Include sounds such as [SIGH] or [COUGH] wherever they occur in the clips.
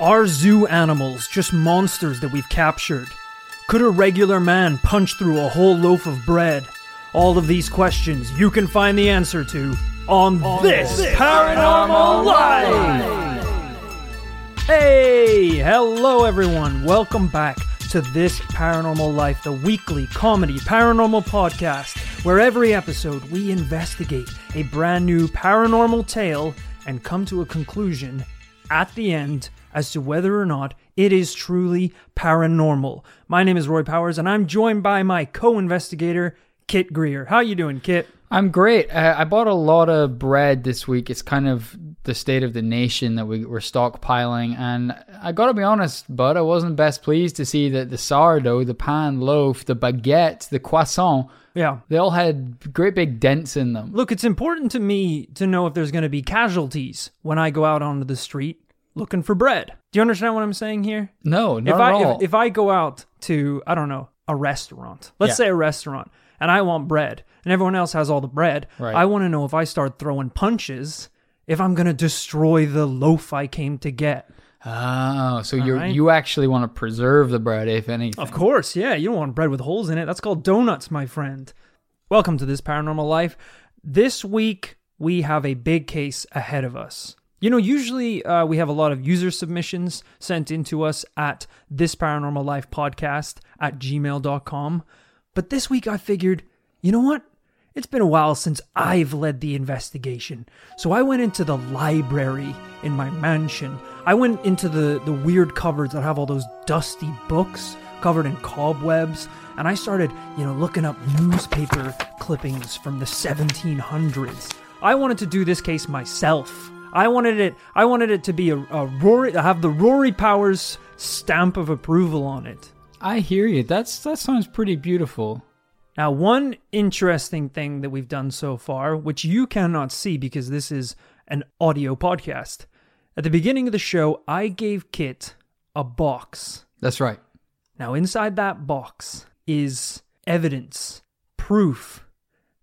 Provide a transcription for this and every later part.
Are zoo animals just monsters that we've captured? Could a regular man punch through a whole loaf of bread? All of these questions you can find the answer to on, this, Paranormal Life! Hey, hello everyone. Welcome back to This Paranormal Life, the weekly comedy paranormal podcast, where every episode we investigate a brand new paranormal tale and come to a conclusion at the end as to whether or not it is truly paranormal. My name is Rory Powers, and I'm joined by my co-investigator, Kit Grier. How you doing, Kit? I'm great. Uh, I bought a lot of bread this week. It's kind of the state of the nation that we were stockpiling, and I gotta be honest, bud, I wasn't best pleased to see that the sourdough, the pan loaf, the baguette, the croissant, Yeah. they all had great big dents in them. Look, it's important to me to know if there's going to be casualties when I go out onto the street looking for bread. Do you understand what I'm saying here? No, not if at I all. If, if I go out to I don't know a restaurant, let's Yeah. say a restaurant, and I want bread, and everyone else has all the bread, Right. I want to know if I start throwing punches, if I'm gonna destroy the loaf I came to get. oh, so you right. you actually want to preserve the bread, if anything. Of course, yeah, you don't want bread with holes in it. That's called donuts, my friend. Welcome to this paranormal life. This week we have a big case ahead of us. You know, usually uh, we have a lot of user submissions sent into us at this paranormal life podcast at gmail.com. But this week I figured, you know what? It's been a while since I've led the investigation. So I went into the library in my mansion. I went into the, the weird cupboards that have all those dusty books covered in cobwebs. And I started, you know, looking up newspaper clippings from the 1700s. I wanted to do this case myself. I wanted it. I wanted it to be a, a Rory, have the Rory Powers stamp of approval on it. I hear you. That's that sounds pretty beautiful. Now, one interesting thing that we've done so far, which you cannot see because this is an audio podcast. At the beginning of the show, I gave Kit a box. That's right. Now, inside that box is evidence, proof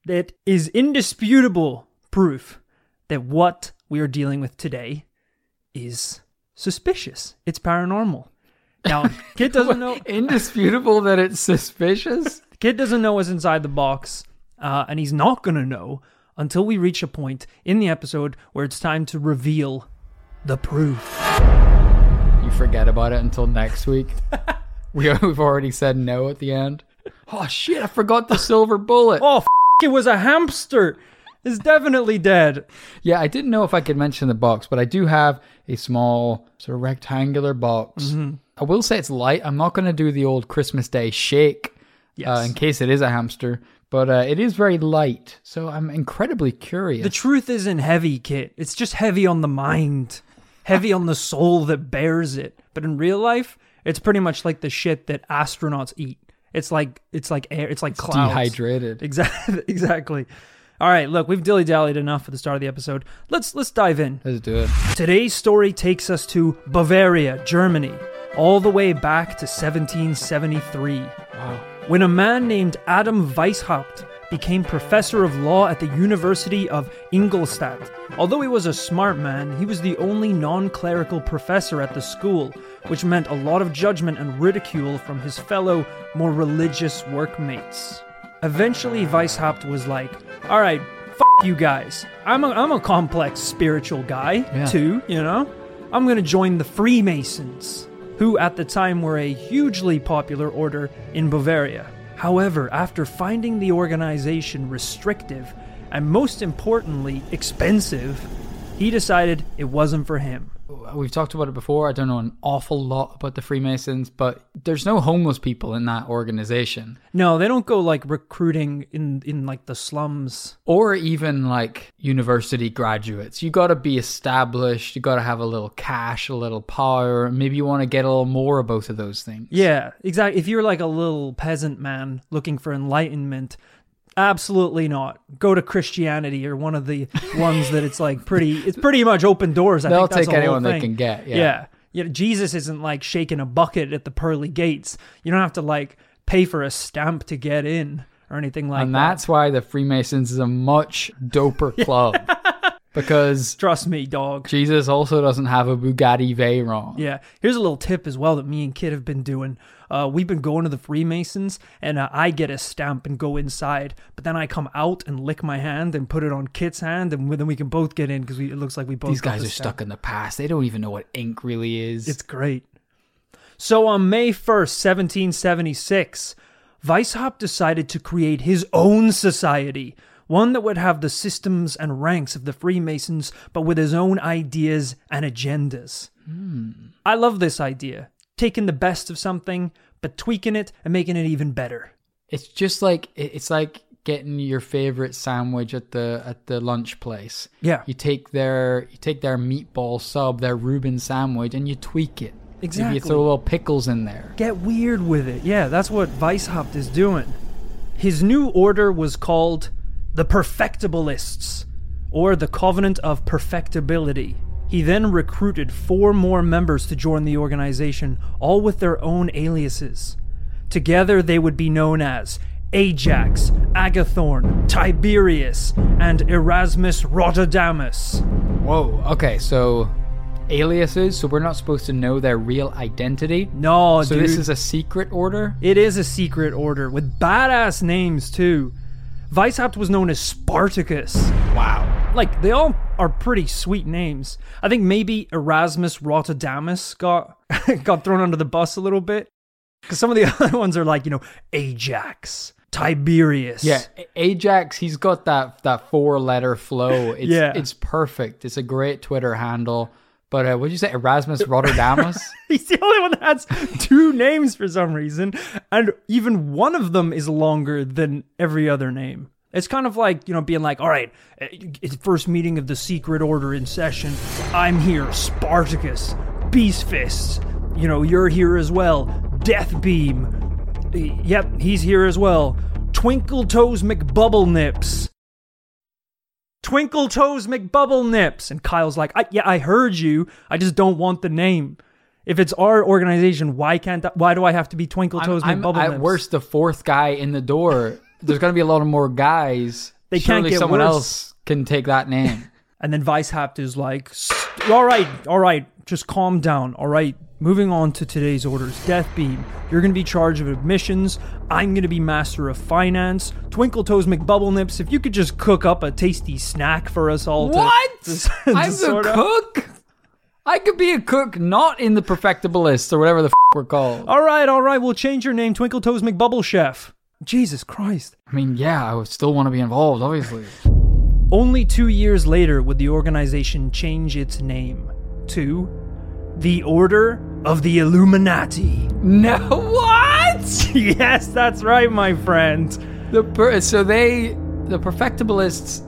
that is indisputable proof that what we are dealing with today is suspicious. It's paranormal. Now, [LAUGHS] Kit doesn't know. Indisputable that it's suspicious. [LAUGHS] Kit doesn't know what's inside the box, uh, and he's not going to know until we reach a point in the episode where it's time to reveal the proof. you forget about it until next week. [LAUGHS] we we've already said no at the end. Oh shit! I forgot the silver bullet. Oh, f- it was a hamster. It's definitely dead. Yeah, I didn't know if I could mention the box, but I do have a small sort of rectangular box. Mm-hmm. I will say it's light. I'm not going to do the old Christmas Day shake Yes. uh, in case it is a hamster, but uh, it is very light. So I'm incredibly curious. the truth isn't heavy, Kit. It's just heavy on the mind, heavy on the soul that bears it. But in real life, it's pretty much like the shit that astronauts eat. It's like it's like air. It's like clouds. Dehydrated. [LAUGHS] Exactly. Exactly. All right. Look, we've dilly dallied enough for the start of the episode. Let's let's dive in. Let's do it. Today's story takes us to Bavaria, Germany, all the way back to 1773, Wow. when a man named Adam Weishaupt became professor of law at the University of Ingolstadt. Although he was a smart man, he was the only non clerical professor at the school, which meant a lot of judgment and ridicule from his fellow, more religious workmates. Eventually, Weishaupt was like, all right, f you guys. I'm a, I'm a complex spiritual guy, Yeah. too, you know? I'm gonna join the Freemasons, who at the time were a hugely popular order in Bavaria. However, after finding the organization restrictive and most importantly expensive, he decided it wasn't for him. We've talked about it before. I don't know an awful lot about the Freemasons, but there's no homeless people in that organization. No, they don't go like recruiting in in like the slums. or even like university graduates. You got to be established. You got to have a little cash, a little power. Maybe you want to get a little more of both of those things. Yeah, exactly. If you're like a little peasant man looking for enlightenment, absolutely not. Go to Christianity or one of the ones that it's like pretty. It's pretty much open doors. I They'll think that's take the whole anyone they thing. can get. Yeah. Yeah. You know, Jesus isn't like shaking a bucket at the pearly gates. You don't have to like pay for a stamp to get in or anything like and that. And that's why the Freemasons is a much doper [LAUGHS] club. Because Trust me, dog. Jesus also doesn't have a Bugatti Veyron. Yeah. Here's a little tip as well that me and Kit have been doing. Uh, we've been going to the Freemasons, and uh, I get a stamp and go inside, but then I come out and lick my hand and put it on Kit's hand, and then we can both get in because it looks like we both. These guys the are stamp. stuck in the past. They don't even know what ink really is. It's great. So on May 1st, 1776, Weishaupt decided to create his own society, one that would have the systems and ranks of the Freemasons, but with his own ideas and agendas. Hmm. I love this idea. Taking the best of something, but tweaking it and making it even better. It's just like it's like getting your favorite sandwich at the at the lunch place. Yeah. You take their you take their meatball sub, their Reuben sandwich, and you tweak it. Maybe Exactly. you throw little pickles in there. Get weird with it. Yeah, that's what Weishaupt is doing. His new order was called the Perfectibilists, or the Covenant of Perfectibility. He then recruited four more members to join the organization, all with their own aliases. Together they would be known as Ajax, Agathon, Tiberius, and Erasmus Rotterdamus. Whoa. Okay, so aliases. So we're not supposed to know their real identity. No, So dude. this is a secret order. It is a secret order with badass names too. Weishaupt was known as Spartacus. Wow. Like they all are pretty sweet names. I think maybe Erasmus Rotterdamus got [LAUGHS] got thrown under the bus a little bit because some of the [LAUGHS] other ones are like you know Ajax, Tiberius. Yeah, Ajax. He's got that that four letter flow. It's, Yeah. it's perfect. It's a great Twitter handle. But uh, what'd you say, Erasmus Rotterdamus? [LAUGHS] He's the only one that has two names for some reason, and even one of them is longer than every other name. It's kind of like, you know, being like, all right, eh, it's first meeting of the secret order in session. I'm here, Spartacus, Beast Fists. You know, you're here as well. Death Beam. Yep, he's here as well. Twinkle Toes McBubble Nips. Twinkle Toes McBubble Nips. And Kyle's like, I, yeah, I heard you. I just don't want the name. If it's our organization, why can't I, why do I have to be Twinkle Toes I'm, McBubble at Nips? worst the fourth guy in the door. There's gonna be a lot of more guys. They can't Surely get someone worse. else can take that name. And then Weishaupt is like, all right, all right, just calm down. All right, moving on to today's orders. Death Beam, you're going to be charge of admissions. I'm going to be master of finance. Twinkle Toes McBubble Nips, if you could just cook up a tasty snack for us all. to- what? [LAUGHS] to- to I'm the cook. I could be a cook, not in the Perfectibilists or whatever the f- we're called. All right, all right, we'll change your name, Twinkle Toes McBubble Chef. Jesus Christ. I mean, yeah, I would still want to be involved, obviously. Only two years later would the organization change its name to the Order of the Illuminati. No, what? [LAUGHS] yes, that's right, my friend. The per- so they the Perfectibilists.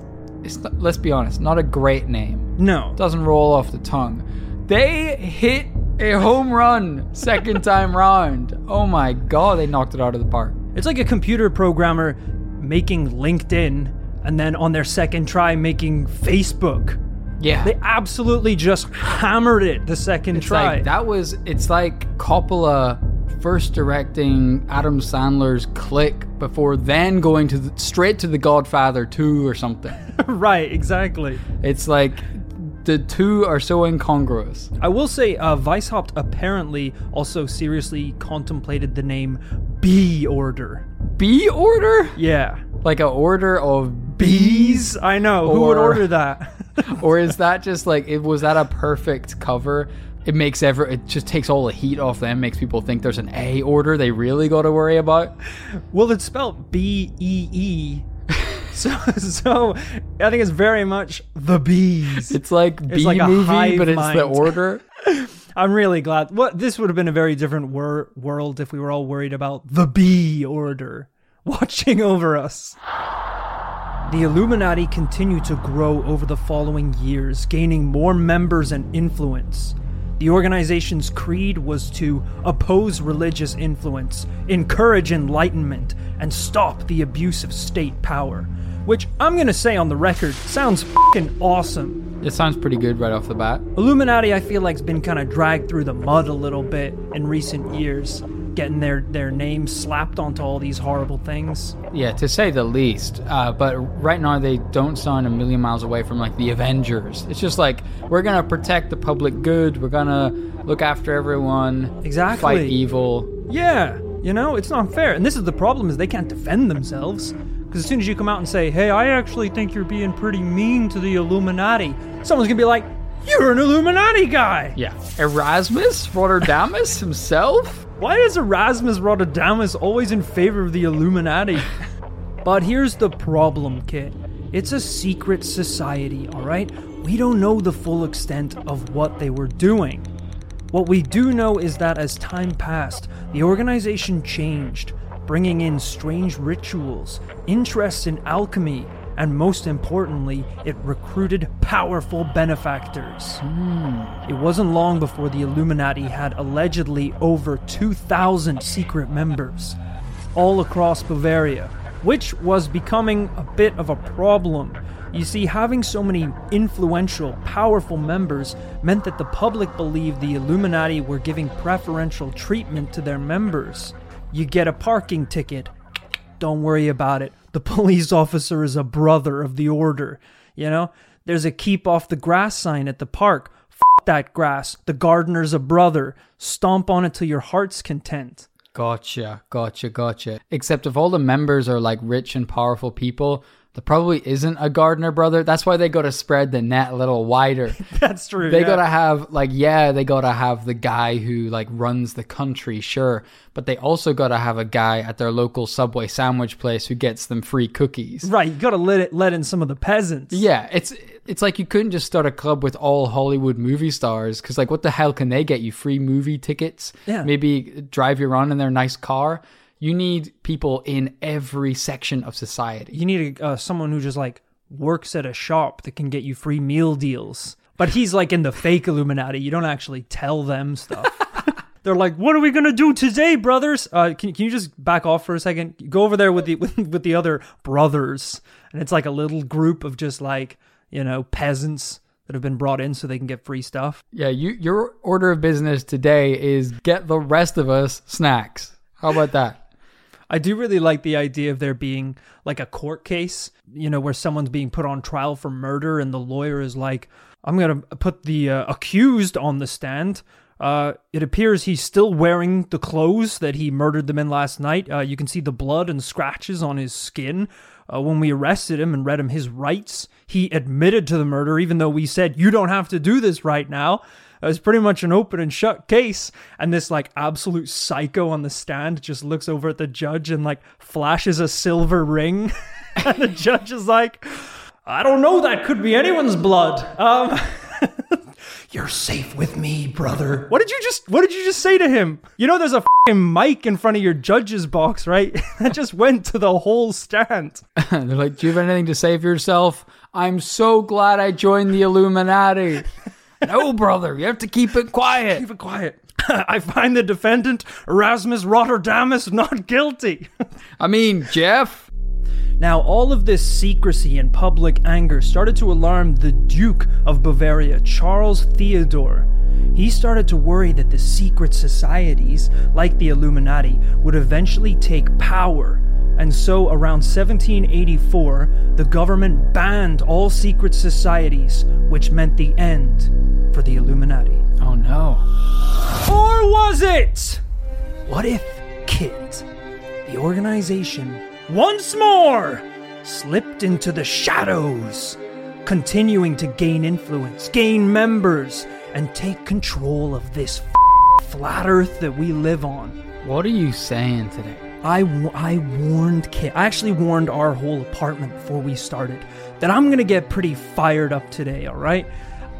It's not, let's be honest, not a great name. No. Doesn't roll off the tongue. They hit a home run second time round. Oh my god, they knocked it out of the park. It's like a computer programmer making LinkedIn and then on their second try making Facebook. Yeah. They absolutely just hammered it the second It's try. like that was it's like Coppola first directing Adam Sandler's Click before then going to the, straight to The Godfather 2 or something. [LAUGHS] right, exactly. It's like the two are so incongruous. I will say, uh, Weishaupt apparently also seriously contemplated the name B Order. B order? Yeah. Like a order of Bees? I know. Who would order that? [LAUGHS] or is [LAUGHS] that just like it was that a perfect cover? It makes ever it just takes all the heat off them, makes people think there's an A order they really got to worry about. well, it's spelled B E E. [LAUGHS] So, so I think it's very much the bees. It's like B like a movie, but it's mind. the order. I'm really glad. What this would have been a very different wor- world if we were all worried about the bee order watching over us. The Illuminati continued to grow over the following years, gaining more members and influence. The organization's creed was to oppose religious influence, encourage enlightenment, and stop the abuse of state power. Which I'm gonna say on the record sounds fucking awesome. It sounds pretty good right off the bat. Illuminati, I feel like, has been kind of dragged through the mud a little bit in recent years. getting their their name slapped onto all these horrible things. Yeah, to say the least. Uh, but right now, they don't sound a million miles away from like the Avengers. It's just like we're gonna protect the public good. We're gonna look after everyone. Exactly. Fight evil. Yeah, you know, it's not fair. And this is the problem is they can't defend themselves. Because as soon as you come out and say, hey, I actually think you're being pretty mean to the Illuminati, someone's going to be like, you're an Illuminati guy. Yeah. Erasmus Rotterdamus [LAUGHS] himself. Why is Erasmus Rotterdamus always in favor of the Illuminati? [LAUGHS] but here's the problem, Kit. It's a secret society, alright? We don't know the full extent of what they were doing. What we do know is that as time passed, the organization changed, bringing in strange rituals, interests in alchemy, and most importantly, it recruited powerful benefactors. Hmm. It wasn't long before the Illuminati had allegedly over 2,000 secret members, all across Bavaria, which was becoming a bit of a problem. You see, having so many influential, powerful members meant that the public believed the Illuminati were giving preferential treatment to their members. You get a parking ticket, don't worry about it. The [LAUGHS] police officer is a brother of the order. You know, there's a keep off the grass sign at the park. F that grass. The gardener's a brother. Stomp on it till your heart's content. Gotcha, gotcha, gotcha. Except if all the members are like rich and powerful people, there probably isn't a gardener brother. That's why they got to spread the net a little wider. [LAUGHS] That's true. They yeah. gotta have like yeah, they gotta have the guy who like runs the country, sure, but they also gotta have a guy at their local Subway sandwich place who gets them free cookies. Right, you gotta let it let in some of the peasants. Yeah, it's it's like you couldn't just start a club with all Hollywood movie stars because like what the hell can they get you free movie tickets? Yeah. maybe drive you around in their nice car. You need people in every section of society. You need a, uh, someone who just like works at a shop that can get you free meal deals. But he's like in the fake Illuminati. You don't actually tell them stuff. [LAUGHS] They're like, "What are we gonna do today, brothers?" Uh, can, can you just back off for a second? Go over there with the [LAUGHS] with, with the other brothers, and it's like a little group of just like you know peasants that have been brought in so they can get free stuff. Yeah, you your order of business today is get the rest of us snacks. How about that? I do really like the idea of there being like a court case, you know, where someone's being put on trial for murder and the lawyer is like, I'm going to put the uh, accused on the stand. Uh, it appears he's still wearing the clothes that he murdered them in last night. Uh, you can see the blood and scratches on his skin. Uh, when we arrested him and read him his rights, he admitted to the murder, even though we said, You don't have to do this right now. It was pretty much an open and shut case. And this like absolute psycho on the stand just looks over at the judge and like flashes a silver ring. [LAUGHS] and the judge is like, I don't know, that could be anyone's blood. Um [LAUGHS] You're safe with me, brother. What did you just what did you just say to him? You know there's a fucking mic in front of your judge's box, right? [LAUGHS] that just went to the whole stand. They're like, "Do you have anything to say for yourself?" I'm so glad I joined the Illuminati. No, brother, you have to keep it quiet. Keep it quiet. [LAUGHS] I find the defendant, Erasmus Rotterdamus, not guilty. [LAUGHS] I mean, Jeff. Now, all of this secrecy and public anger started to alarm the Duke of Bavaria, Charles Theodore. He started to worry that the secret societies, like the Illuminati, would eventually take power. And so, around 1784, the government banned all secret societies, which meant the end for the Illuminati. Oh no. Or was it? What if Kit, the organization, once more slipped into the shadows, continuing to gain influence, gain members, and take control of this f- flat earth that we live on? What are you saying today? I, I warned Kit, I actually warned our whole apartment before we started that I'm gonna get pretty fired up today, alright?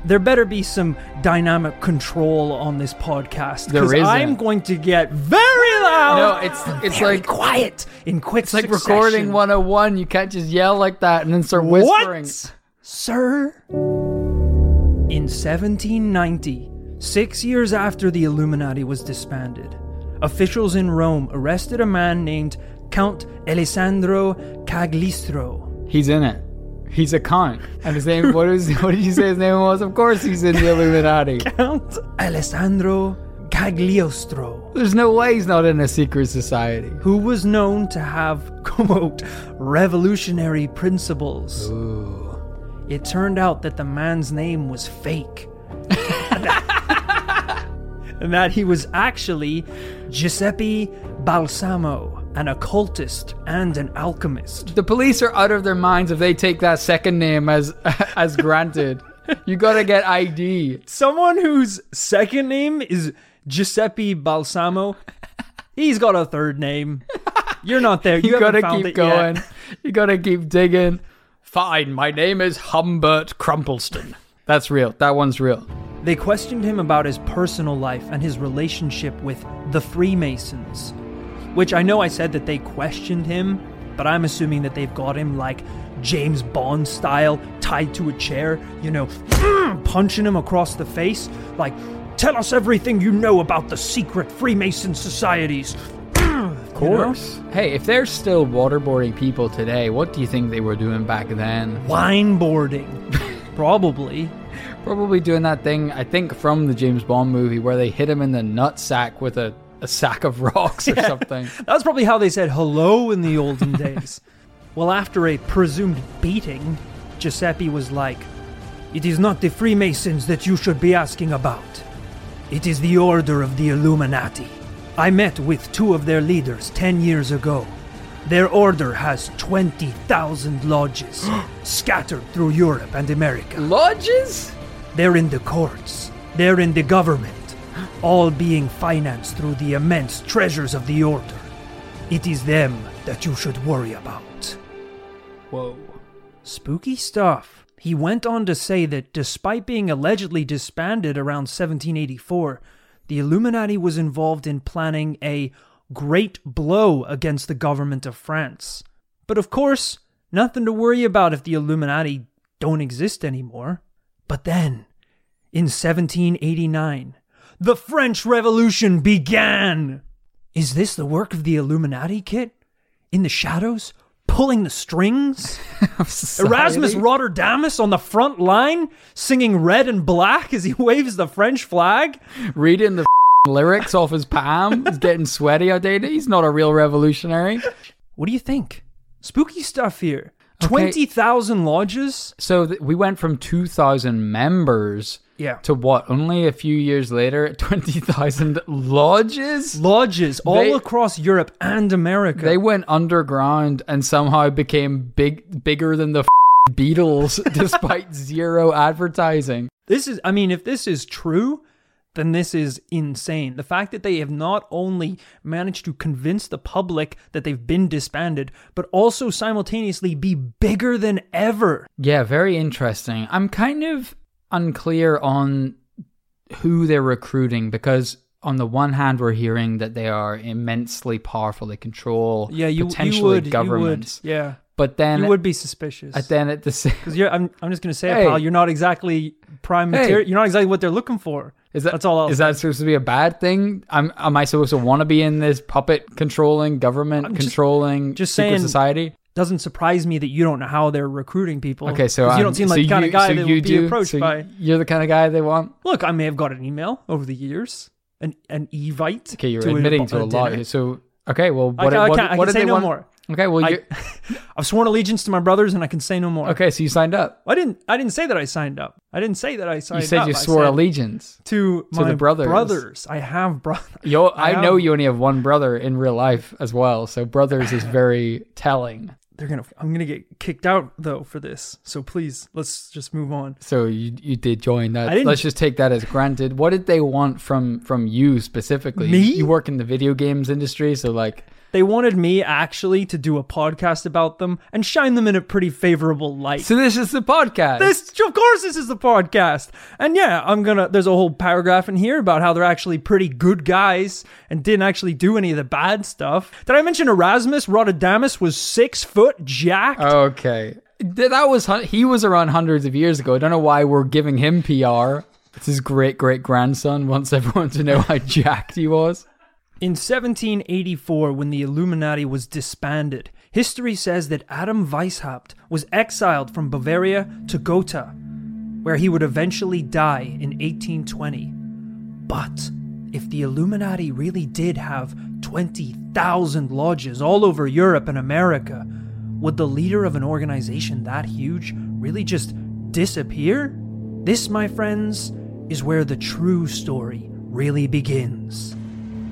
There better be some dynamic control on this podcast. There 'cause isn't. I'm going to get very loud. No, it's it's very like quiet in quick it's like recording 101. You can't just yell like that and then start whispering. What, sir? In 1790, six years after the Illuminati was disbanded, officials in Rome arrested a man named Count Alessandro Cagliostro. He's in it. He's a cunt. And his name what is what did you say his name was? Of course he's in the Illuminati. [LAUGHS] Count Alessandro Cagliostro, There's no way he's not in a secret society. who was known to have, quote, revolutionary principles. Ooh. It turned out that the man's name was fake. [LAUGHS] and that he was actually Giuseppe Balsamo, an occultist and an alchemist. The police are out of their minds if they take that second name as [LAUGHS] as granted. you gotta get ID. Someone whose second name is Giuseppe Balsamo, he's got a third name. You're not there. [LAUGHS] You, You, gotta keep it yet. going. You gotta keep digging. Fine, my name is Humbert Crumpleston. That's real. That one's real. They questioned him about his personal life and his relationship with the Freemasons. Which I know I said that they questioned him, but I'm assuming that they've got him like James Bond style, tied to a chair, you know, [CLEARS THROAT] punching him across the face. Like, tell us everything you know about the secret Freemason societies. [CLEARS THROAT] Of course. Hey, if they're still waterboarding people today, what do you think they were doing back then? Wine boarding. [LAUGHS] Probably. Probably doing that thing, I think, from the James Bond movie where they hit him in the nut sack with a, a sack of [LAUGHS] rocks or something. That's probably how they said hello in the olden [LAUGHS] days. Well, after a presumed beating, Giuseppe was like, It is not the Freemasons that you should be asking about. It is the Order of the Illuminati. I met with two of their leaders ten years ago. Their order has 20,000 lodges [GASPS] scattered through Europe and America. Lodges? They're in the courts. They're in the government. All being financed through the immense treasures of the Order. It is them that you should worry about. Whoa. Spooky stuff. He went on to say that despite being allegedly disbanded around 1784, the Illuminati was involved in planning a great blow against the government of France. But of course, nothing to worry about if the Illuminati don't exist anymore. But then, in 1789, the French Revolution began! Is this the work of the Illuminati, Kit? In the shadows? Pulling the strings? [LAUGHS] Erasmus Rotterdamus on the front line, singing red and black as he [LAUGHS] waves the French flag? reading the lyrics off his palm. [LAUGHS] He's getting sweaty out there. He's not a real revolutionary. What do you think? Spooky stuff here. 20,000 lodges? So th- we went from 2,000 members Yeah. to what? Only a few years later, [LAUGHS] 20,000 lodges? Lodges all They- across Europe and America. They went underground and somehow became big, bigger than the Beatles, [LAUGHS] despite zero advertising. This is, I mean, if this is true, then this is insane. The fact that they have not only managed to convince the public that they've been disbanded, but also simultaneously be bigger than ever. Yeah, very interesting. I'm kind of unclear on who they're recruiting because on the one hand we're hearing that they are immensely powerful they control Yeah, you, potentially you would, governments You would, yeah, but then you would be suspicious. at then at the same Because you're, I'm, I'm just gonna say, it, pal, you're not exactly prime Hey. material. You're not exactly what they're looking for. is that That's all I'll is that supposed to be a bad thing am, am i supposed to want to be in this puppet controlling government I'm controlling just secret saying- society Doesn't surprise me that you don't know how they're recruiting people. okay so you don't um, seem so like the kind you- of guy so that would be do- approached so by. you're the kind of guy they want Look, I may have got an email over the years, an an evite. okay you're to admitting a to a lot dinner. so okay well I, what, ca- I what, I what can say no want more. okay well I, [LAUGHS] I've sworn allegiance to my brothers, and I can say no more. okay so you signed up I didn't. I didn't say that I signed up. I didn't say that I signed You said up. you swore allegiance. to to my the brothers. brothers. I have brothers. Yo, I I, know you only have one brother in real life as well, so brothers is very telling. They're gonna. I'm gonna get kicked out though for this. So please, let's just move on. So you you did join that. Let's just take that as granted. What did they want from from you specifically? Me? You work in the video games industry, so like They wanted me actually to do a podcast about them and shine them in a pretty favorable light. so this is the podcast. This, of course, this is the podcast. And yeah, I'm gonna, there's a whole paragraph in here about how they're actually pretty good guys and didn't actually do any of the bad stuff. Did I mention Erasmus Rotterdamus was six foot jacked? okay. That was he was around hundreds of years ago. I don't know why we're giving him PR. It's his great great grandson wants everyone to know how [LAUGHS] jacked he was. In 1784, when the Illuminati was disbanded, history says that Adam Weishaupt was exiled from Bavaria to Gotha, where he would eventually die in 1820. But if the Illuminati really did have 20,000 lodges all over Europe and America, would the leader of an organization that huge really just disappear? This, my friends, is where the true story really begins.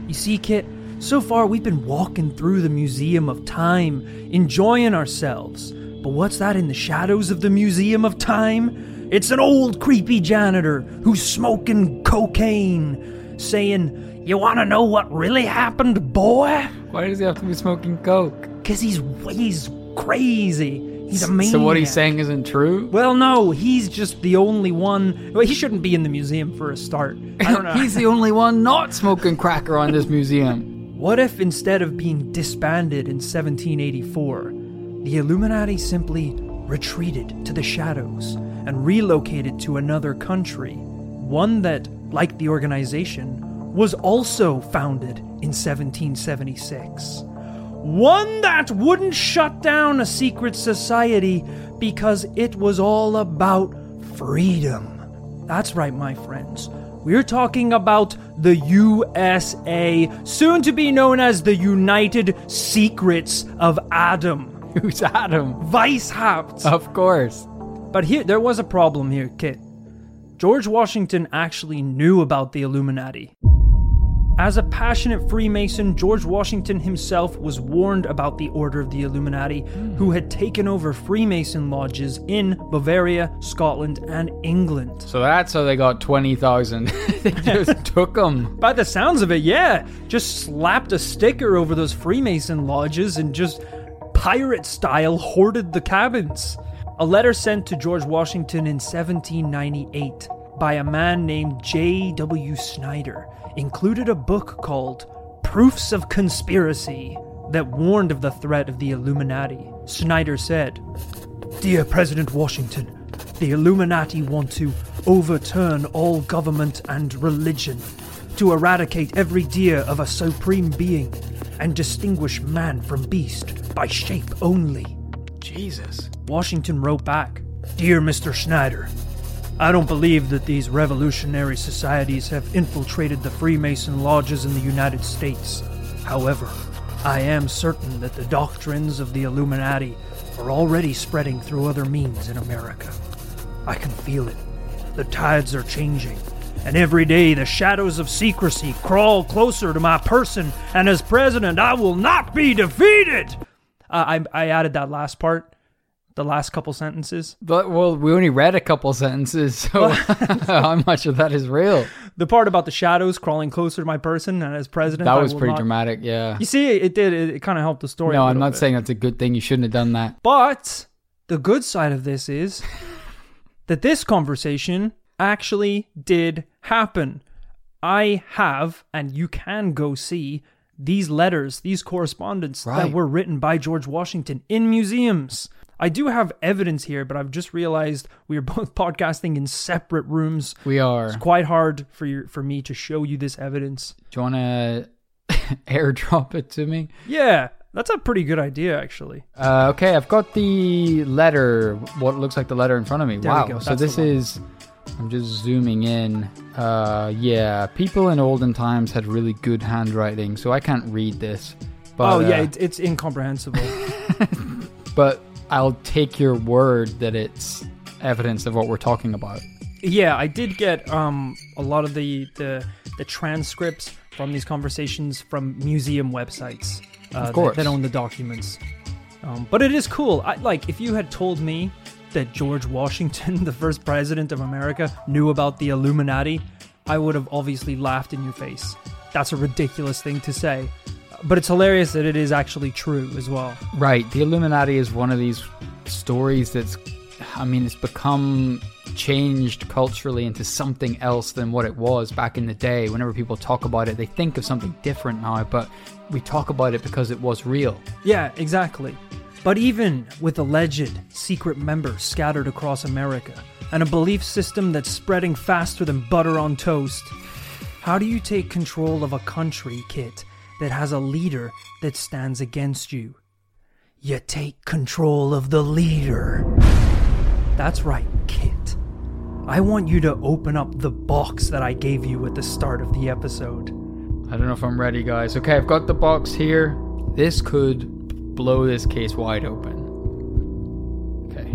You see, Kit, so far we've been walking through the Museum of Time, enjoying ourselves. But what's that in the shadows of the Museum of Time? It's an old creepy janitor who's smoking cocaine, saying, You wanna know what really happened, boy? Why does he have to be smoking coke? Because he's, he's crazy. He's a maniac. So what he's saying isn't true? Well, no, he's just the only one. Well, he shouldn't be in the museum for a start. I don't [LAUGHS] know. he's the only one not smoking cracker on this museum. What if instead of being disbanded in 1784, the Illuminati simply retreated to the shadows and relocated to another country? One that, like the organization, was also founded in 1776. One that wouldn't shut down a secret society because it was all about freedom. That's right, my friends. We're talking about the USA, soon to be known as the United Secrets of Adam. [LAUGHS] Who's Adam? Weishaupt. Of course. But here, there was a problem here, Kit. George Washington actually knew about the Illuminati. As a passionate Freemason, George Washington himself was warned about the Order of the Illuminati, who had taken over Freemason lodges in Bavaria, Scotland, and England. So that's how they got 20,000. [LAUGHS] they just [LAUGHS] took them. By the sounds of it, yeah, just slapped a sticker over those Freemason lodges and just pirate style hoarded the cabins. A letter sent to George Washington in 1798 by a man named J.W. Snyder included a book called Proofs of Conspiracy that warned of the threat of the Illuminati. Snyder said, Dear President Washington, the Illuminati want to overturn all government and religion, to eradicate every idea of a supreme being, and distinguish man from beast by shape only. Jesus. Washington wrote back Dear Mr. Schneider, I don't believe that these revolutionary societies have infiltrated the Freemason lodges in the United States. However, I am certain that the doctrines of the Illuminati are already spreading through other means in America. I can feel it. The tides are changing, and every day the shadows of secrecy crawl closer to my person, and as president, I will not be defeated! Uh, I, I added that last part the last couple sentences. But well, we only read a couple sentences, [LAUGHS] so how much of that is real? The part about the shadows crawling closer to my person and as president. That was pretty not- dramatic, yeah. You see, it did. It, it kind of helped the story. No, I'm not bit. saying that's a good thing. You shouldn't have done that. But the good side of this is [LAUGHS] that this conversation actually did happen. I have, and you can go see these letters, these correspondence that were written by George Washington in museums. I do have evidence here, but I've just realized we are [LAUGHS] both podcasting in separate rooms. We are. It's quite hard for you, for me to show you this evidence. Do you want to [LAUGHS] airdrop it to me? Yeah, that's a pretty good idea, actually. Uh, okay, I've got the letter, what looks like the letter in front of me. There wow. So this is, I'm just zooming in. Uh, yeah, people in olden times had really good handwriting, so I can't read this. But, oh yeah, uh, it's, it's incomprehensible. [LAUGHS] but I'll take your word that it's evidence of what we're talking about. Yeah, I did get um a lot of the the, the transcripts from these conversations from museum websites. Uh, Of course. that, that own the documents. Um, but it is cool. I, like if you had told me that George Washington, [LAUGHS] the first president of America, knew about the Illuminati, I would have obviously laughed in your face. That's a ridiculous thing to say. But it's hilarious that it is actually true as well. Right. The Illuminati is one of these stories that's, I mean, it's become changed culturally into something else than what it was back in the day. Whenever people talk about it, they think of something different now, but we talk about it because it was real. Yeah, exactly. But even with alleged secret members scattered across America and a belief system that's spreading faster than butter on toast, how do you take control of a country, Kit, that has a leader that stands against you? You take control of the leader. That's right, Kit. I want you to open up the box that I gave you at the start of the episode. I don't know if I'm ready, guys. Okay, I've got the box here. This could blow this case wide open. Okay.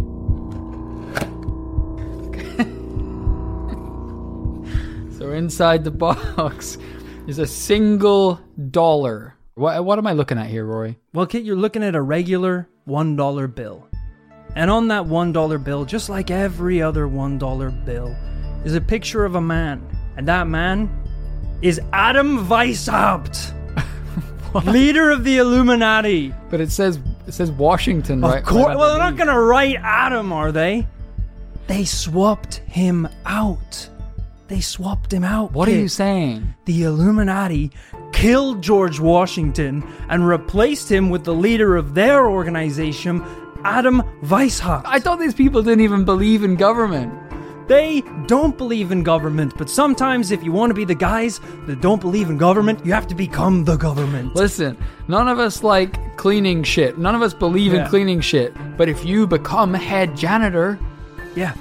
[LAUGHS] so inside the box is a single dollar. What, what am I looking at here, Rory? Well, Kit, you're looking at a regular $1 bill. And on that $1 bill, just like every other $1 bill, is a picture of a man. And that man is Adam Weishaupt, [LAUGHS] leader of the Illuminati. But it says it says Washington, right? Of course. right Well, they're not going to write Adam, are they? They swapped him out. They swapped him out. What are you saying? the Illuminati killed George Washington and replaced him with the leader of their organization, Adam Weishaupt. I thought these people didn't even believe in government. They don't believe in government, but sometimes if you want to be the guys that don't believe in government, you have to become the government. Listen, none of us like cleaning shit. None of us believe Yeah. in cleaning shit. But if you become head janitor, Yeah,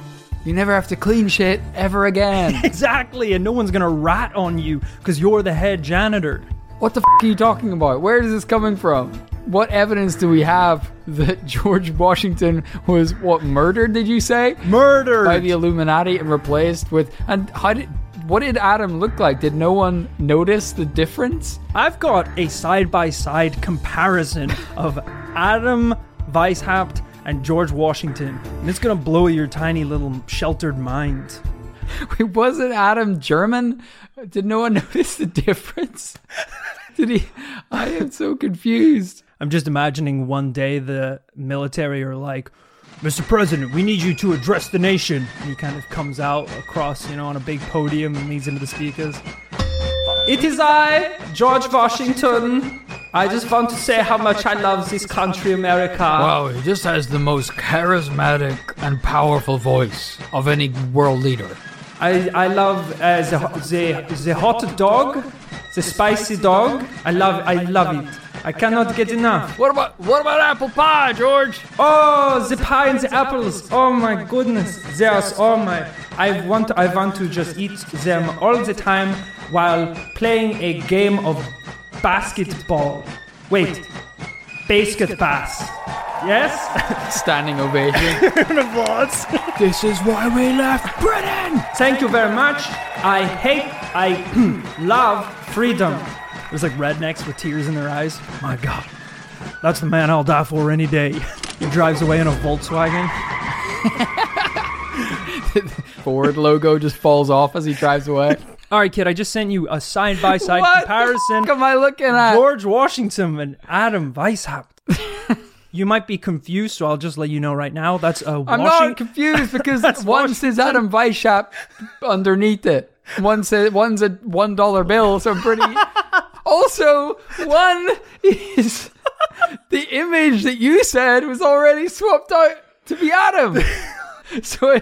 you never have to clean shit ever again. [LAUGHS] exactly. And no one's to rat on you because you're the head janitor. what the f- are you talking about? Where is this coming from? What evidence do we have that [LAUGHS] George Washington was what murdered? Did you say Murdered. by the Illuminati and replaced with? And how did? What did Adam look like? Did no one notice the difference? I've got a side by side comparison of Adam Weishaupt and George Washington, and it's gonna blow your tiny little sheltered mind. [LAUGHS] Wait, wasn't Adam German? Did no one [LAUGHS] notice the difference? [LAUGHS] Did he? I am so confused. I'm just imagining one day the military are like, Mr. President, we need you to address the nation. And he kind of comes out across, you know, on a big podium and leans into the speakers. It is I, George Washington. I just want to say how much I love this country, America. Wow, he just has the most charismatic and powerful voice of any world leader. I, I love uh, the, the the hot dog, the spicy dog. I love I love it. I cannot get enough. What about what about apple pie, George? Oh, the pie and the apples. Oh my goodness. There's oh my. I want I want to just eat them all the time while playing a game of basketball. Wait, basket pass. Yes. [LAUGHS] Standing ovation. [LAUGHS] this is why we left Britain. Thank you very much. I hate. I hmm, love freedom. There's like rednecks with tears in their eyes. My God, that's the man I'll die for any day. He drives away in a Volkswagen. [LAUGHS] Ford logo just falls off as he drives away. All right, Kit. I just sent you a side by side comparison. fuck am I looking at? George Washington and Adam Weishaupt. [LAUGHS] you might be confused, so I'll just let you know right now. That's a I'm Washington. not confused [LAUGHS] because one says Adam Weishaupt underneath it. One says one's a one dollar bill, so I'm pretty. [LAUGHS] also, one is the image that you said was already swapped out to be Adam. so,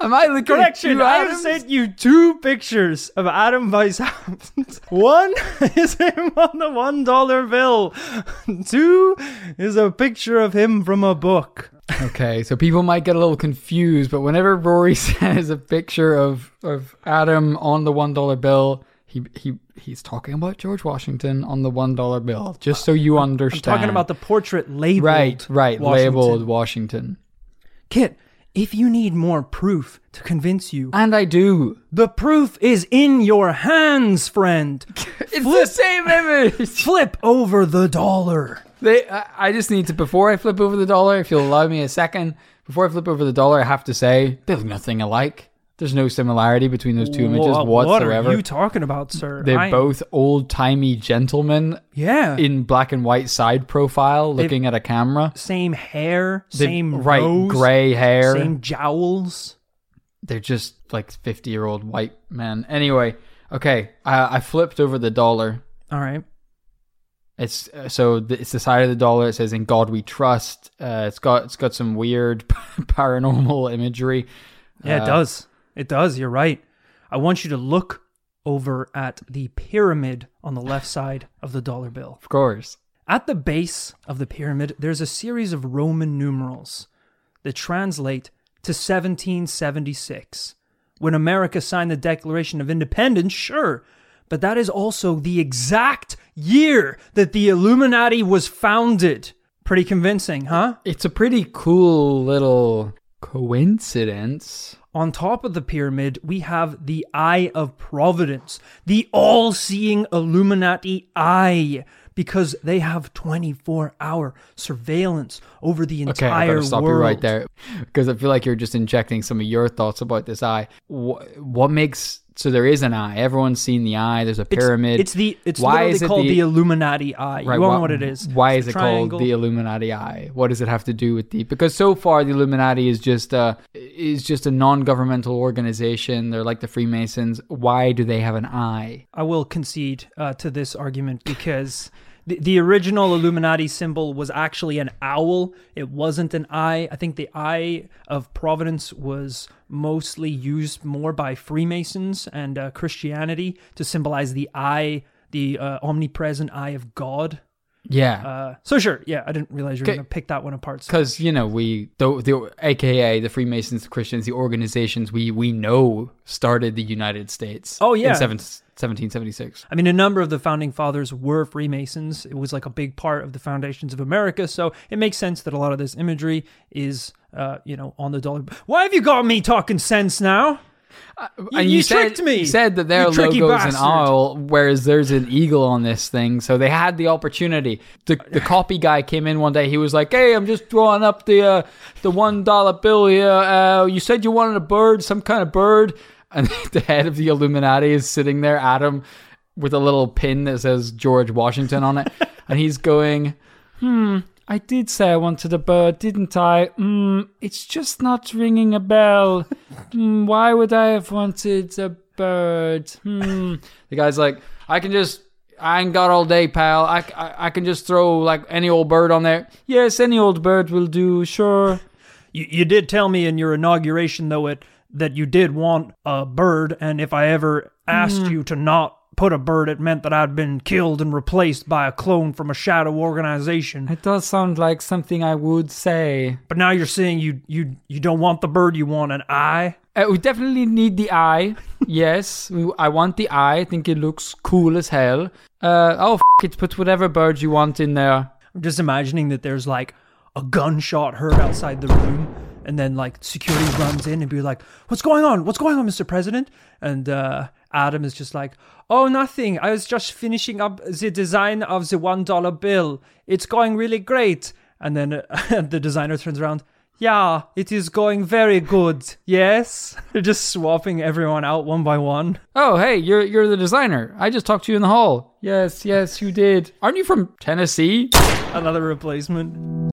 am I looking Correction, I have sent you two pictures of Adam Weishaupt. [LAUGHS] One is him on the one dollar bill. [LAUGHS] Two is a picture of him from a book. Okay, so people might get a little confused, but whenever Rory [LAUGHS] says a picture of, of Adam on the one dollar bill, he he he's talking about George Washington on the one dollar bill. Just so you understand. Talking about the portrait labeled. right, right, Washington. labeled Washington, Kit, if you need more proof to convince you, and I do. the proof is in your hands, friend. [LAUGHS] It's Flip. the same image. [LAUGHS] Flip over the dollar. They, I, I just need to before I flip over the dollar. If you'll allow me a second, before I flip over the dollar, I have to say they look nothing alike. There's no similarity between those two images Wha- whatsoever. What are you talking about, sir? They're I- both old timey gentlemen yeah. in black and white side profile looking at a camera. same hair, They've- same right nose, gray hair. same jowls. They're just like 50 year old white men. Anyway, okay, I, I flipped over the dollar. All right. It's uh, so it's the side of the dollar. It says "In God We Trust." Uh, it's got it's got some weird [LAUGHS] paranormal imagery. Yeah, Uh, it does. It does. You're right. I want you to look over at the pyramid on the left [SIGHS] side of the dollar bill. Of course. At the base of the pyramid, there's a series of Roman numerals that translate to 1776. When America signed the Declaration of Independence, sure, but that is also the exact year that the Illuminati was founded. Pretty convincing, huh? It's a pretty cool little coincidence. On top of the pyramid, we have the Eye of Providence, the all seeing Illuminati eye, because they have 24 hour surveillance over the entire Okay, entire I gotta stop world. you right there because I feel like you're just injecting some of your thoughts about this eye. What, what makes so there is an eye? Everyone's seen the eye. There's a pyramid. it's the it's Why is it called the- the, Illuminati eye. You Right, why- know what it is. Why It's is it called the Illuminati Eye? What does it have to do with the? Because so far the Illuminati is just a is just a non-governmental organization. They're like the Freemasons. Why do they have an eye? I will concede uh, to this argument because the, the original Illuminati symbol was actually an owl. It wasn't an eye. I think the eye of Providence was mostly used more by Freemasons and uh, Christianity to symbolize the eye, the uh, omnipresent eye of God. Yeah. Uh, so sure, yeah, I didn't realize you were going to pick that one apart. because you know we the, the aka the freemasons the christians the organizations we we know started the united states Oh, yeah. in seven, 1776 I mean, a number of the founding fathers were Freemasons. It was like a big part of the foundations of America. So it makes sense that a lot of this imagery is, uh, you know, on the dollar. Why have you got me talking sense now? And you said, tricked me, you said that their you logo is an owl whereas there's an eagle on this thing. So they had the opportunity. The, the [LAUGHS] copy guy came in one day. He was like hey i'm just drawing up the uh, the one dollar bill here. Uh, you said you wanted a bird some kind of bird. And [LAUGHS] the head of the illuminati is sitting there adam with a little pin that says george washington on it. And he's going hmm I did say I wanted a bird, didn't I? Hmm, it's just not ringing a bell. Hmm, [LAUGHS] why would I have wanted a bird? Hmm. The guy's like, I can just, I ain't got all day, pal. I, I, I can just throw like any old bird on there. Yes, any old bird will do, sure. You, you did tell me in your inauguration, though, it that you did want a bird, and if I ever asked you to not put a bird, it meant that I'd been killed and replaced by a clone from a shadow organization. It does sound like something I would say. But now you're saying you you you don't want the bird, you want an eye. Uh, we definitely need the eye. [LAUGHS] yes, we, I want the eye. I think it looks cool as hell. Uh, oh, f- it, put whatever bird you want in there. I'm just imagining that there's like a gunshot heard outside the room, and then like security runs in and be like, "What's going on? What's going on, Mr. President?" And uh, Adam is just like, "Oh, nothing. I was just finishing up the design of the one dollar bill. It's going really great." And then uh, [LAUGHS] the designer turns around. Yeah, it is going very good. Yes, [LAUGHS] they're just swapping everyone out one by one. Oh, hey, you're you're the designer. I just talked to you in the hall. Yes, yes, you did. Aren't you from Tennessee? Another replacement.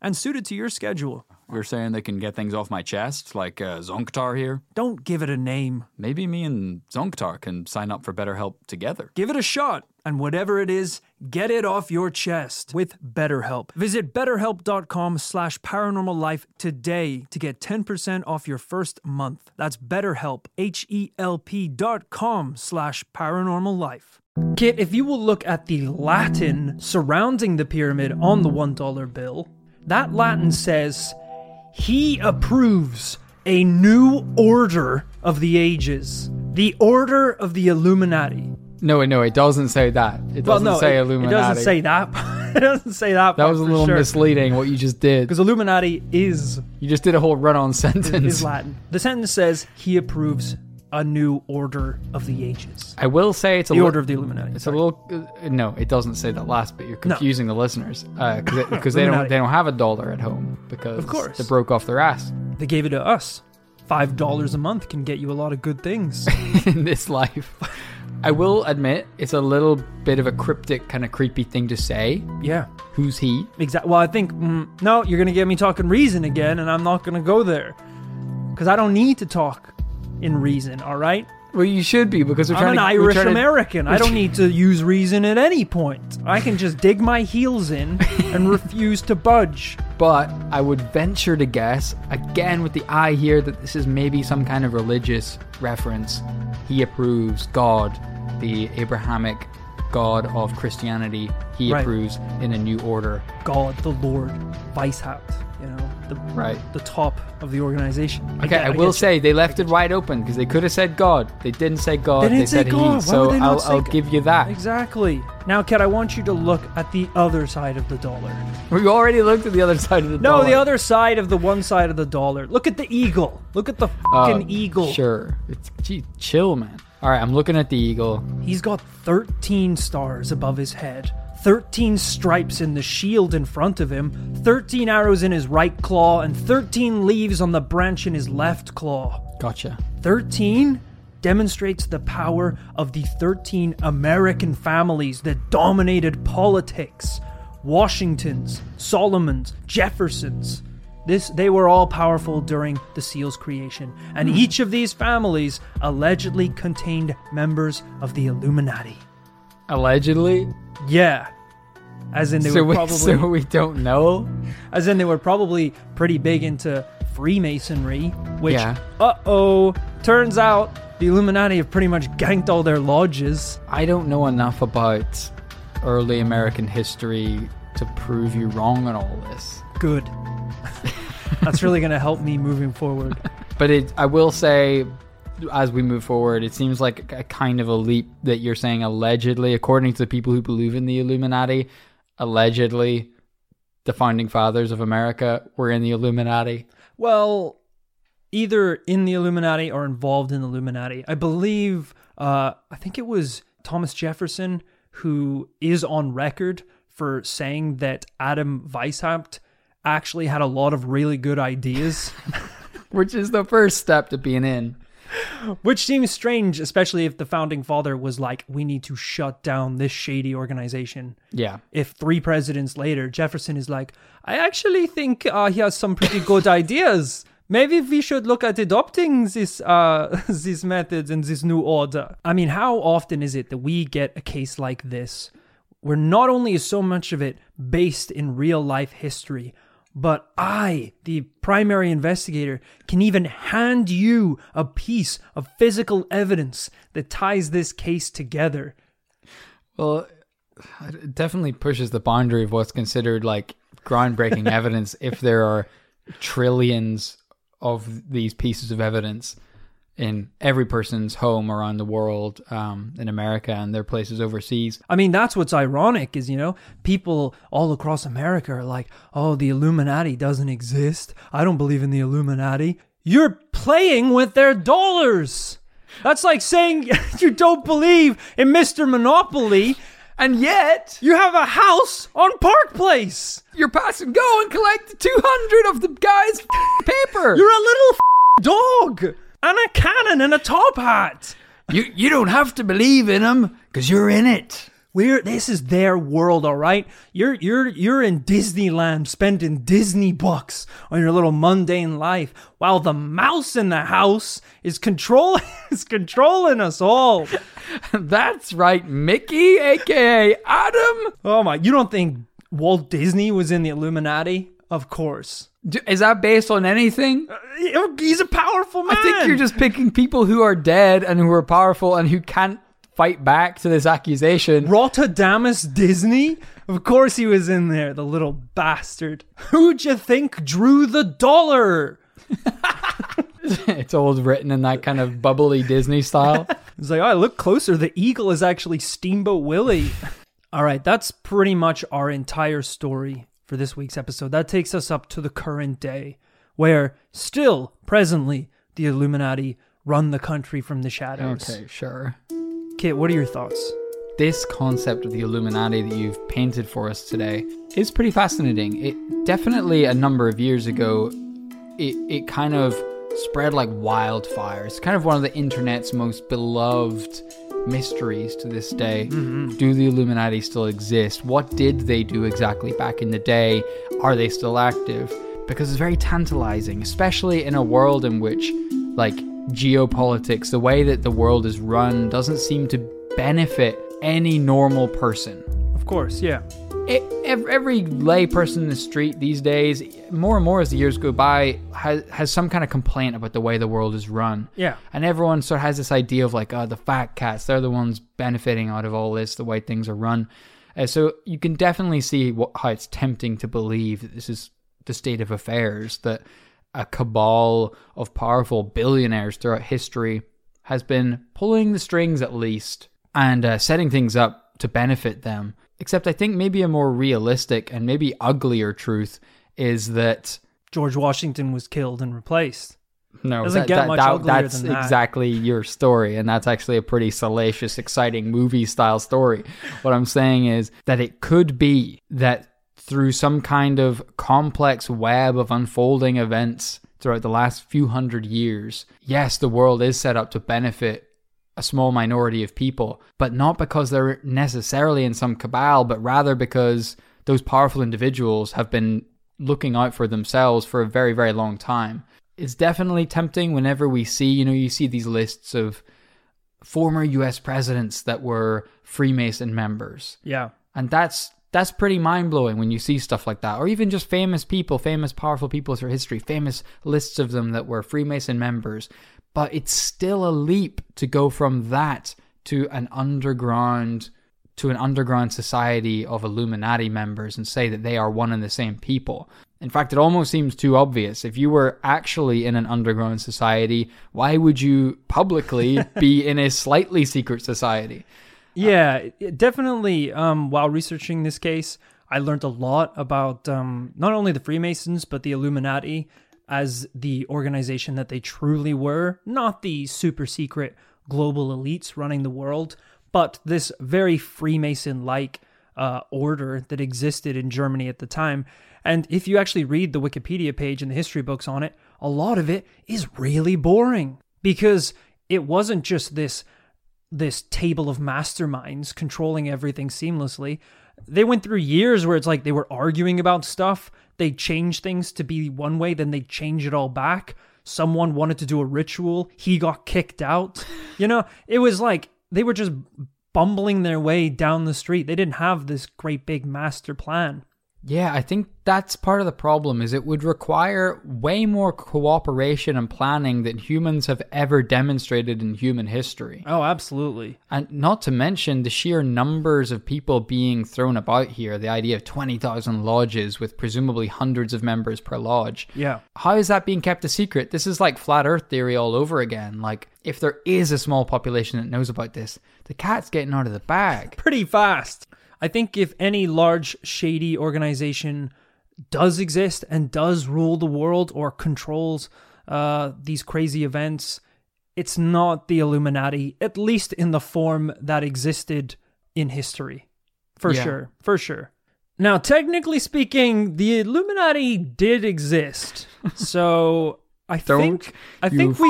and suited to your schedule. You're saying they can get things off my chest, like uh, Zonktar here? Don't give it a name. Maybe me and Zonktar can sign up for BetterHelp together. Give it a shot, and whatever it is, get it off your chest with BetterHelp. Visit betterhelp.com slash paranormal today to get 10% off your first month. That's betterhelp, H-E-L-P dot com slash paranormal life. Kit, if you will look at the Latin surrounding the pyramid on the $1 bill, that Latin says, He approves a new order of the ages, the order of the Illuminati. No, no, it doesn't say that. It doesn't no, say it, Illuminati. it doesn't say that. [LAUGHS] it doesn't say that. that was a little misleading what you just did. because Illuminati is You just did a whole run-on sentence. is Latin. The sentence says he approves a new order of the ages. I will say it's a The order of the Illuminati. It's sorry. a little uh, no. It doesn't say that last bit. You're No. confusing the listeners because [LAUGHS] they don't they don't have a dollar at home because Of course. they broke off their ass They gave it to us. Five dollars a month can get you a lot of good things. [LAUGHS] in this life. I will admit it's a little bit of a cryptic kind of creepy thing to say. yeah, Who's he? exactly. Well, I think mm, no, you're gonna get me talking reason again, and I'm not gonna go there because I don't need to talk in reason. All right. Well, you should be because we're I'm trying an to. Irish trying to- American. I don't need to [LAUGHS] use reason at any point. I can just dig my heels in and [LAUGHS] refuse to budge. But I would venture to guess, again with the eye here, that this is maybe some kind of religious reference. He approves God, the Abrahamic God of Christianity. He Right. approves in a new order. God, the Lord, Weishaupt, you know, the Right. the top of the organization. Okay, get- I, get will you. say they left it wide open because they could have said God. They didn't say God. They say said God. He. would So they I'll, I'll give you that. Exactly. Now, Kat, I want you to look at the other side of the dollar. We already looked at the other side of the No, dollar. the other side of the one side of the dollar. Look at the eagle. Look at the fucking um, eagle. Sure. It's, gee, chill, man. All right, I'm looking at the eagle. He's got 13 stars above his head, 13 stripes in the shield in front of him, 13 arrows in his right claw, and 13 leaves on the branch in his left claw. Gotcha. 13 demonstrates the power of the 13 American families that dominated politics. Washingtons, Solomons, Jeffersons. This they were all powerful during the seal's creation, and hmm. each of these families allegedly contained members of the Illuminati. Allegedly. Yeah. As in they so, were we, [LAUGHS] probably so we don't know. as in they were probably pretty big into Freemasonry, which Yeah. uh-oh, turns out the Illuminati have pretty much ganked all their lodges. I don't know enough about early American history to prove you wrong on all this. Good. [LAUGHS] That's really going to help me moving forward. [LAUGHS] But it, I will say, as we move forward, it seems like a kind of a leap that you're saying allegedly, according to the people who believe in the Illuminati, allegedly, the founding fathers of America were in the Illuminati. Well, either in the Illuminati or involved in the Illuminati. I believe, uh, I think it was Thomas Jefferson who is on record for saying that Adam Weishaupt actually had a lot of really good ideas. [LAUGHS] Which is the first step to being in. Which seems strange, especially if the founding father was like, we need to shut down this shady organization. Yeah. If three presidents later, Jefferson is like, I actually think uh, he has some pretty good [LAUGHS] ideas. Maybe we should look at adopting this uh, [LAUGHS] these methods and this new order. I mean, how often is it that we get a case like this, where not only is so much of it based in real life history, but I, the primary investigator, can even hand you a piece of physical evidence that ties this case together. Well, it definitely pushes the boundary of what's considered like groundbreaking [LAUGHS] evidence if there are trillions of these pieces of evidence in every person's home around the world, um, in America and their places overseas. I mean, that's what's ironic is, you know, people all across America are like, oh, the Illuminati doesn't exist. I don't believe in the Illuminati. You're playing with their dollars. That's like saying [LAUGHS] you don't believe in Mr. Monopoly, And yet, you have a house on Park Place. you're passing go and collect 200 of the guy's [LAUGHS] paper. You're a little dog and a cannon and a top hat. you, you don't have to believe in them because you're in it. We're this is their world, all right. You're you're you're in Disneyland, spending Disney bucks on your little mundane life, while the mouse in the house is controlling [LAUGHS] is controlling us all. [LAUGHS] That's right, Mickey, aka Adam. Oh my! You don't think Walt Disney was in the Illuminati? Of course. Is that based on anything? Uh, oh, he's a powerful man. I think you're just picking people who are dead and who are powerful and who can't fight back to this accusation. Rotterdamus Disney? Of course he was in there, the little bastard. Who'd you think drew the dollar? [LAUGHS] it's always written in that kind of bubbly Disney style. [LAUGHS] It's like, oh, look closer. The eagle is actually Steamboat Willie. [LAUGHS] All right, that's pretty much our entire story for this week's episode. That takes us up to the current day, where still, presently, the Illuminati run the country from the shadows. okay, sure. Kit, what are your thoughts? This concept of the Illuminati that you've painted for us today is pretty fascinating. It definitely a number of years ago, it it kind of spread like wildfire. It's kind of one of the internet's most beloved mysteries to this day. Mm-hmm. Do the Illuminati still exist? What did they do exactly back in the day? Are they still active? Because it's very tantalizing, especially in a world in which, like, geopolitics, the way that the world is run, doesn't seem to benefit any normal person. Of course, yeah. Ev- Every lay person in the street these days, more and more as the years go by, has, has some kind of complaint about the way the world is run. Yeah. And everyone sort of has this idea of like, oh, the fat cats, they're the ones benefiting out of all this, the way things are run. Uh, so you can definitely see what, how it's tempting to believe that this is the state of affairs, that a cabal of powerful billionaires throughout history has been pulling the strings at least and uh, setting things up to benefit them. Except I think maybe a more realistic and maybe uglier truth is that George Washington was killed and replaced. no, Doesn't that- get that- much that- uglier that's than that. exactly your story, and that's actually a pretty salacious, exciting movie style story. What I'm saying is that it could be that through some kind of complex web of unfolding events throughout the last few hundred years, yes, the world is set up to benefit a small minority of people, but not because they're necessarily in some cabal, but rather because those powerful individuals have been looking out for themselves for a very, very long time. It's definitely tempting whenever we see, you know, you see these lists of former US presidents that were Freemason members. Yeah. And that's that's pretty mind blowing when you see stuff like that, or even just famous people, famous powerful people through history, famous lists of them that were Freemason members. But it's still a leap to go from that to an underground to an underground society of Illuminati members and say that they are one and the same people. In fact, it almost seems too obvious. If you were actually in an underground society, why would you publicly [LAUGHS] be in a slightly secret society? Yeah, definitely. Um, while researching this case, I learned a lot about um, not only the Freemasons, but the Illuminati as the organization that they truly were, not the super secret global elites running the world, but this very Freemason like uh, order that existed in Germany at the time. And if you actually read the Wikipedia page and the history books on it, a lot of it is really boring because it wasn't just this this table of masterminds controlling everything seamlessly. They went through years where it's like they were arguing about stuff. They changed things to be one way, then they change it all back. Someone wanted to do a ritual, he got kicked out. You know, it was like they were just bumbling their way down the street. They didn't have this great big master plan. Yeah, I think that's part of the problem is it would require way more cooperation and planning than humans have ever demonstrated in human history. Oh, absolutely. And not to mention the sheer numbers of people being thrown about here, the idea of 20,000 lodges with presumably hundreds of members per lodge. Yeah. How is that being kept a secret? This is like flat earth theory all over again. Like if there is a small population that knows about this, the cat's getting out of the bag. pretty fast. I think if any large shady organization does exist and does rule the world or controls uh, these crazy events, it's not the Illuminati, at least in the form that existed in history. For Yeah. sure. For sure. Now, technically speaking, the Illuminati did exist. [LAUGHS] So I Don't think I think we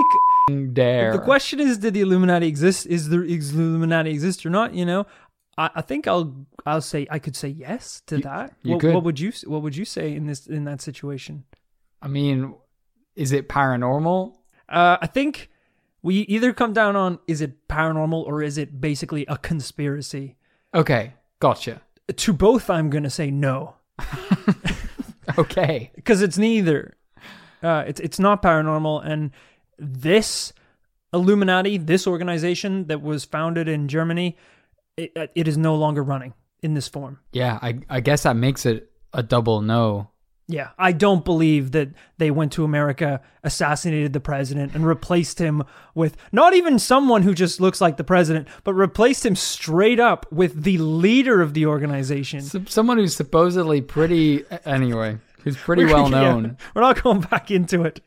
c- Dare. the question is did the Illuminati exist? Is the Illuminati exist or not, you know? I, I think I'll I'll say I could say yes to that. you what, what would you what would you say in this in that situation? I mean, is it paranormal? Uh, I think we either come down on is it paranormal or is it basically a conspiracy? Okay, gotcha. To both, I'm going to say no [LAUGHS] Okay. [LAUGHS] because it's neither. Uh, it's it's not paranormal, and this Illuminati, this organization that was founded in Germany, it, uh, it is no longer running in this form. Yeah, I I guess that makes it a double no. Yeah, I don't believe that they went to America, assassinated the president, and replaced him with not even someone who just looks like the president, but replaced him straight up with the leader of the organization. S- Someone who's supposedly pretty anyway, who's pretty We're- [LAUGHS] well yeah, known. we're not going back into it.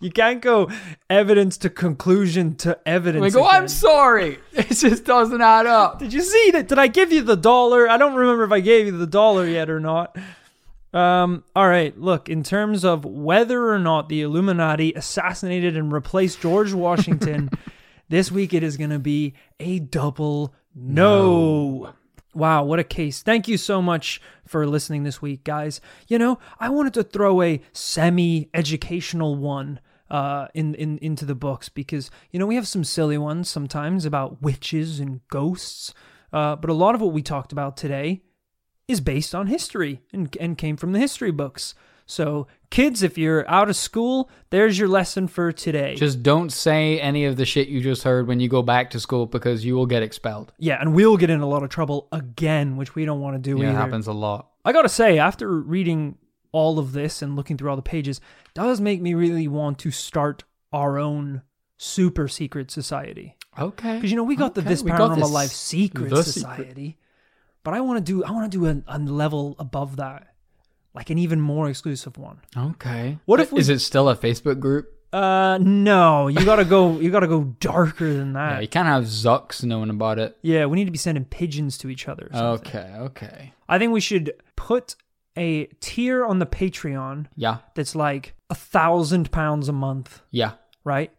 You can't go evidence to conclusion to evidence. We go, again. I'm sorry. [LAUGHS] It just doesn't add up. Did you see that? Did I give you the dollar? I don't remember if I gave you the dollar yet or not. Um, all right, look, in terms of whether or not the Illuminati assassinated and replaced George [LAUGHS] Washington, this week it is going to be a double no. Wow, what a case. Thank you so much for listening this week, guys. You know, I wanted to throw a semi educational one uh, in, in into the books because, you know, we have some silly ones sometimes about witches and ghosts. Uh, but a lot of what we talked about today is based on history and, and came from the history books. So, kids, if you're out of school, there's your lesson for today. Just don't say any of the shit you just heard when you go back to school because you will get expelled. yeah, and we'll get in a lot of trouble again, which we don't want to do Yeah, it either. happens a lot. I gotta say, after reading all of this and looking through all the pages, does make me really want to start our own super secret society. Okay. Because you know we got the This got Paranormal this- Life Secret Society, but I want to do I want to do a, a level above that, like an even more exclusive one. Okay. What if we- Is it still a Facebook group? Uh, no, you gotta go. [LAUGHS] You gotta go darker than Yeah, that. you can't have Zucks knowing about it. Yeah, we need to be sending pigeons to each other. Okay, okay. I think we should put a tier on the Patreon Yeah, that's like a thousand pounds a month, yeah. right?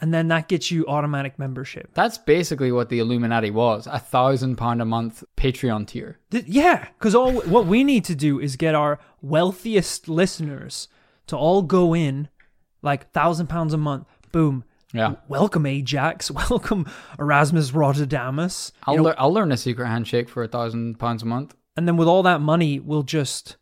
And then that gets you automatic membership. That's basically what the Illuminati was a thousand pound a month Patreon tier. Th- yeah, because all what we need to do is get our wealthiest listeners to all go in, like thousand pounds a month. Boom. Yeah. Welcome Ajax. [LAUGHS] Welcome Erasmus Rotterdamus. I'll, know, lear- I'll learn a secret handshake for a thousand pounds a month. and then with all that money, we'll just,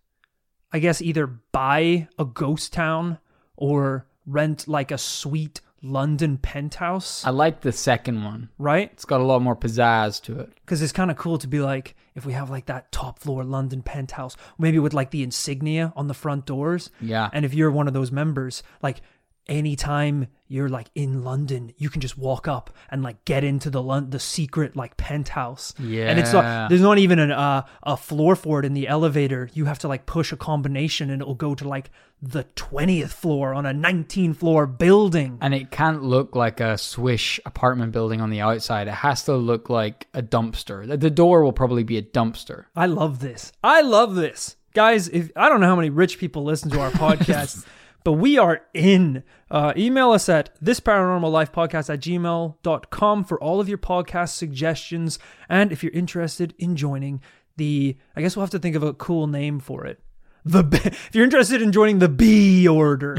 I guess, either buy a ghost town or rent like a sweet London penthouse, I like the second one. right? It's got a lot more pizzazz to it. Because it's kind of cool to be like, if we have like that top floor London penthouse, maybe with like the insignia on the front doors. Yeah. And if you're one of those members, like anytime you're like in London, you can just walk up and like get into the Lon- the secret like penthouse. Yeah, and it's not there's not even an uh, a floor for it in the elevator. You have to like push a combination and it'll go to like the 20th floor on a 19 floor building. And it can't look like a swish apartment building on the outside. It has to look like a dumpster. The- The door will probably be a dumpster. I love this. I love this. Guys, if I don't know how many rich people listen to our [LAUGHS] podcast, but we are in. Uh, email us at this paranormal life podcast at gmail.com for all of your podcast suggestions. And if you're interested in joining the, I guess we'll have to think of a cool name for it. The [LAUGHS] if you're interested in joining the B order,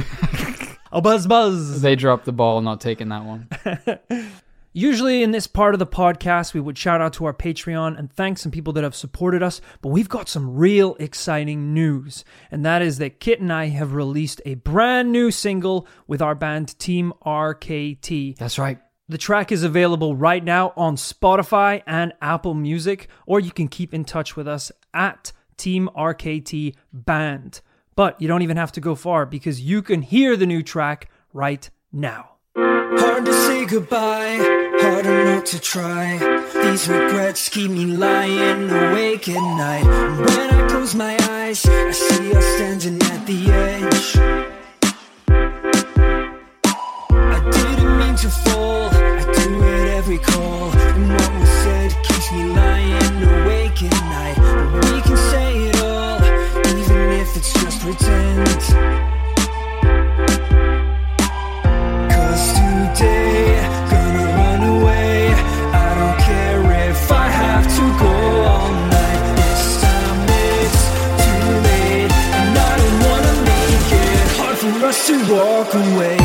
a [LAUGHS] buzz buzz. They dropped the ball not taking that one. [LAUGHS] Usually in this part of the podcast, we would shout out to our Patreon and thank some people that have supported us, but we've got some real exciting news. And that is that Kit and I have released a brand new single with our band Team RKT. That's right. The track is available right now on Spotify and Apple Music, or you can keep in touch with us at Team RKT Band. But you don't even have to go far because you can hear the new track right now. Hard to say goodbye, Harder not to try. These regrets keep me lying awake at night. When I close my eyes, I see us standing at the edge. I didn't mean to fall, I do it every call. And what was said keeps me lying awake at night. But we can say it all, even if it's just pretend. walk away.